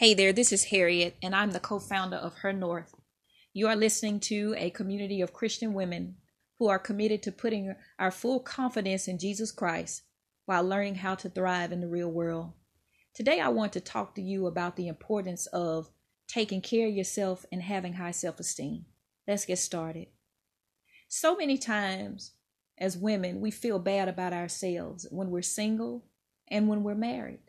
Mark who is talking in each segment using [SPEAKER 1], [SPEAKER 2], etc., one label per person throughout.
[SPEAKER 1] Hey there, this is Harriet, and I'm the co founder of Her North. You are listening to a community of Christian women who are committed to putting our full confidence in Jesus Christ while learning how to thrive in the real world. Today, I want to talk to you about the importance of taking care of yourself and having high self esteem. Let's get started. So many times, as women, we feel bad about ourselves when we're single and when we're married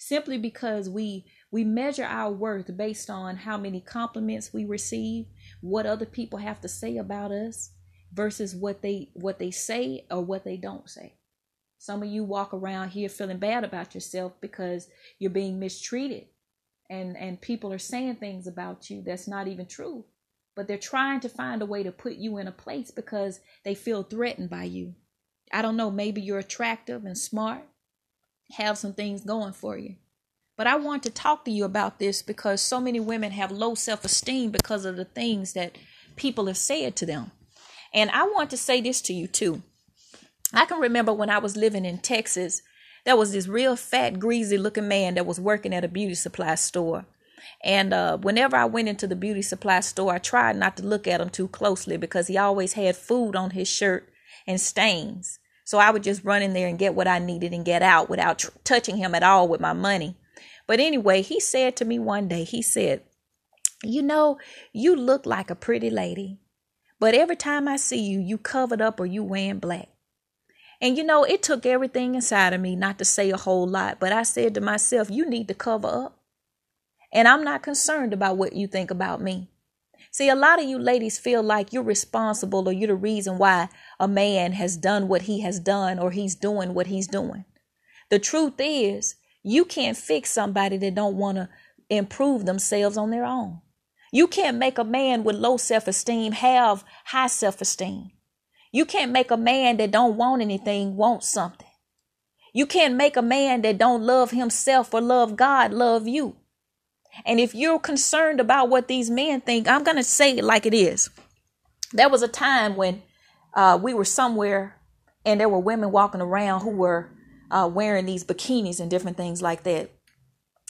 [SPEAKER 1] simply because we we measure our worth based on how many compliments we receive what other people have to say about us versus what they what they say or what they don't say some of you walk around here feeling bad about yourself because you're being mistreated and and people are saying things about you that's not even true but they're trying to find a way to put you in a place because they feel threatened by you i don't know maybe you're attractive and smart have some things going for you. But I want to talk to you about this because so many women have low self esteem because of the things that people have said to them. And I want to say this to you too. I can remember when I was living in Texas, there was this real fat, greasy looking man that was working at a beauty supply store. And uh, whenever I went into the beauty supply store, I tried not to look at him too closely because he always had food on his shirt and stains. So I would just run in there and get what I needed and get out without tr- touching him at all with my money. But anyway, he said to me one day, he said, You know, you look like a pretty lady, but every time I see you, you covered up or you wearing black. And you know, it took everything inside of me not to say a whole lot, but I said to myself, You need to cover up. And I'm not concerned about what you think about me. See, a lot of you ladies feel like you're responsible or you're the reason why a man has done what he has done or he's doing what he's doing. The truth is, you can't fix somebody that don't want to improve themselves on their own. You can't make a man with low self-esteem have high self-esteem. You can't make a man that don't want anything want something. You can't make a man that don't love himself or love God love you. And if you're concerned about what these men think, I'm going to say it like it is. There was a time when uh, we were somewhere and there were women walking around who were uh, wearing these bikinis and different things like that.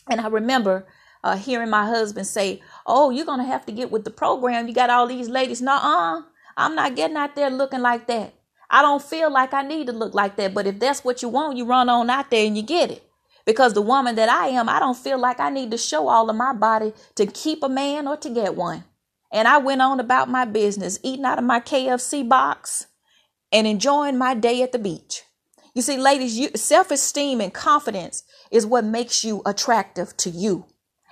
[SPEAKER 1] And I remember uh, hearing my husband say, Oh, you're to have to get with the program. You got all these ladies. Uh. I'm not getting out there looking like that. I don't feel like I need to look like that. But if that's what you want, you run on out there and you get it. Because the woman that I am, I don't feel like I need to show all of my body to keep a man or to get one. And I went on about my business, eating out of my KFC box and enjoying my day at the beach. You see, ladies, you, self-esteem and confidence is what makes you attractive to you.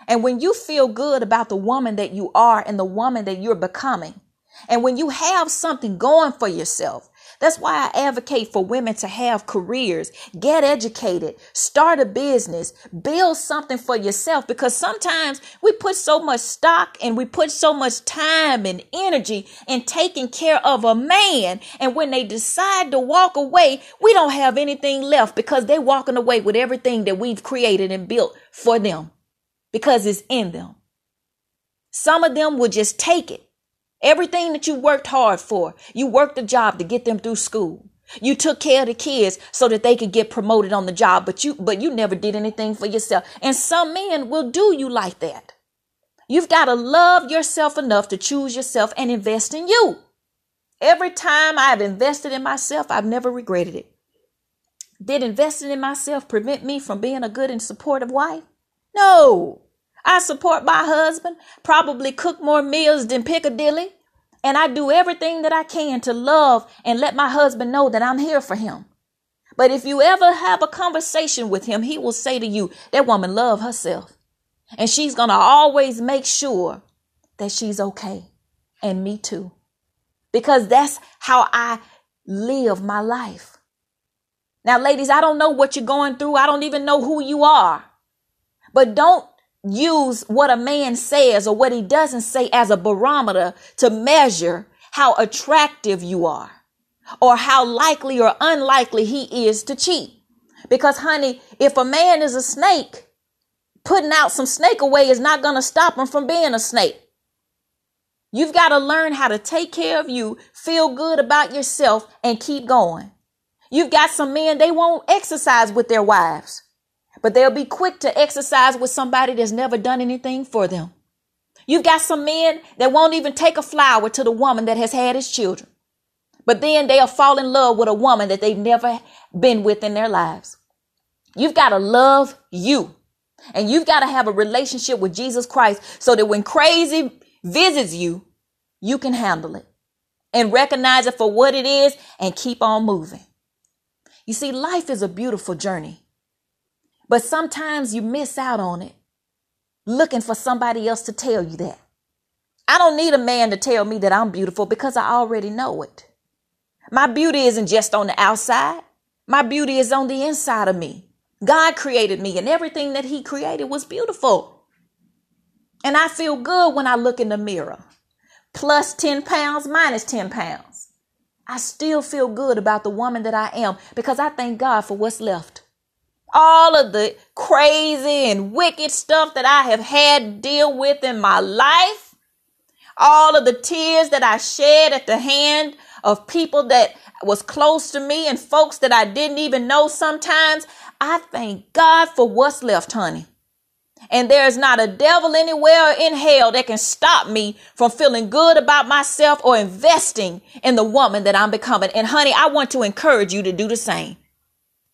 [SPEAKER 1] And when you feel good about the woman that you are and the woman that you're becoming, and when you have something going for yourself, that's why I advocate for women to have careers, get educated, start a business, build something for yourself because sometimes we put so much stock and we put so much time and energy in taking care of a man. And when they decide to walk away, we don't have anything left because they're walking away with everything that we've created and built for them because it's in them. Some of them will just take it Everything that you worked hard for, you worked a job to get them through school. You took care of the kids so that they could get promoted on the job, but you but you never did anything for yourself. And some men will do you like that. You've got to love yourself enough to choose yourself and invest in you. Every time I've invested in myself, I've never regretted it. Did investing in myself prevent me from being a good and supportive wife? No. I support my husband, probably cook more meals than Piccadilly, and I do everything that I can to love and let my husband know that I'm here for him. But if you ever have a conversation with him, he will say to you, that woman love herself. And she's going to always make sure that she's okay. And me too. Because that's how I live my life. Now, ladies, I don't know what you're going through. I don't even know who you are. But don't use what a man says or what he doesn't say as a barometer to measure how attractive you are or how likely or unlikely he is to cheat. Because, honey, if a man is a snake, putting out some snake away is not going to stop him from being a snake. You've got to learn how to take care of you, feel good about yourself, and keep going. You've got some men, they won't exercise with their wives. But they'll be quick to exercise with somebody that's never done anything for them. You've got some men that won't even take a flower to the woman that has had his children. But then they'll fall in love with a woman that they've never been with in their lives. You've got to love you. And you've got to have a relationship with Jesus Christ so that when crazy visits you, you can handle it and recognize it for what it is and keep on moving. You see, life is a beautiful journey, but sometimes you miss out on it looking for somebody else to tell you that. I don't need a man to tell me that I'm beautiful because I already know it. My beauty isn't just on the outside. My beauty is on the inside of me. God created me and everything that he created was beautiful. And I feel good when I look in the mirror. Plus 10 pounds, minus 10 pounds. I still feel good about the woman that I am because I thank God for what's left all of the crazy and wicked stuff that I have had to deal with in my life, all of the tears that I shed at the hand of people that was close to me and folks that I didn't even know sometimes, I thank God for what's left, honey. And there is not a devil anywhere in hell that can stop me from feeling good about myself or investing in the woman that I'm becoming. And honey, I want to encourage you to do the same.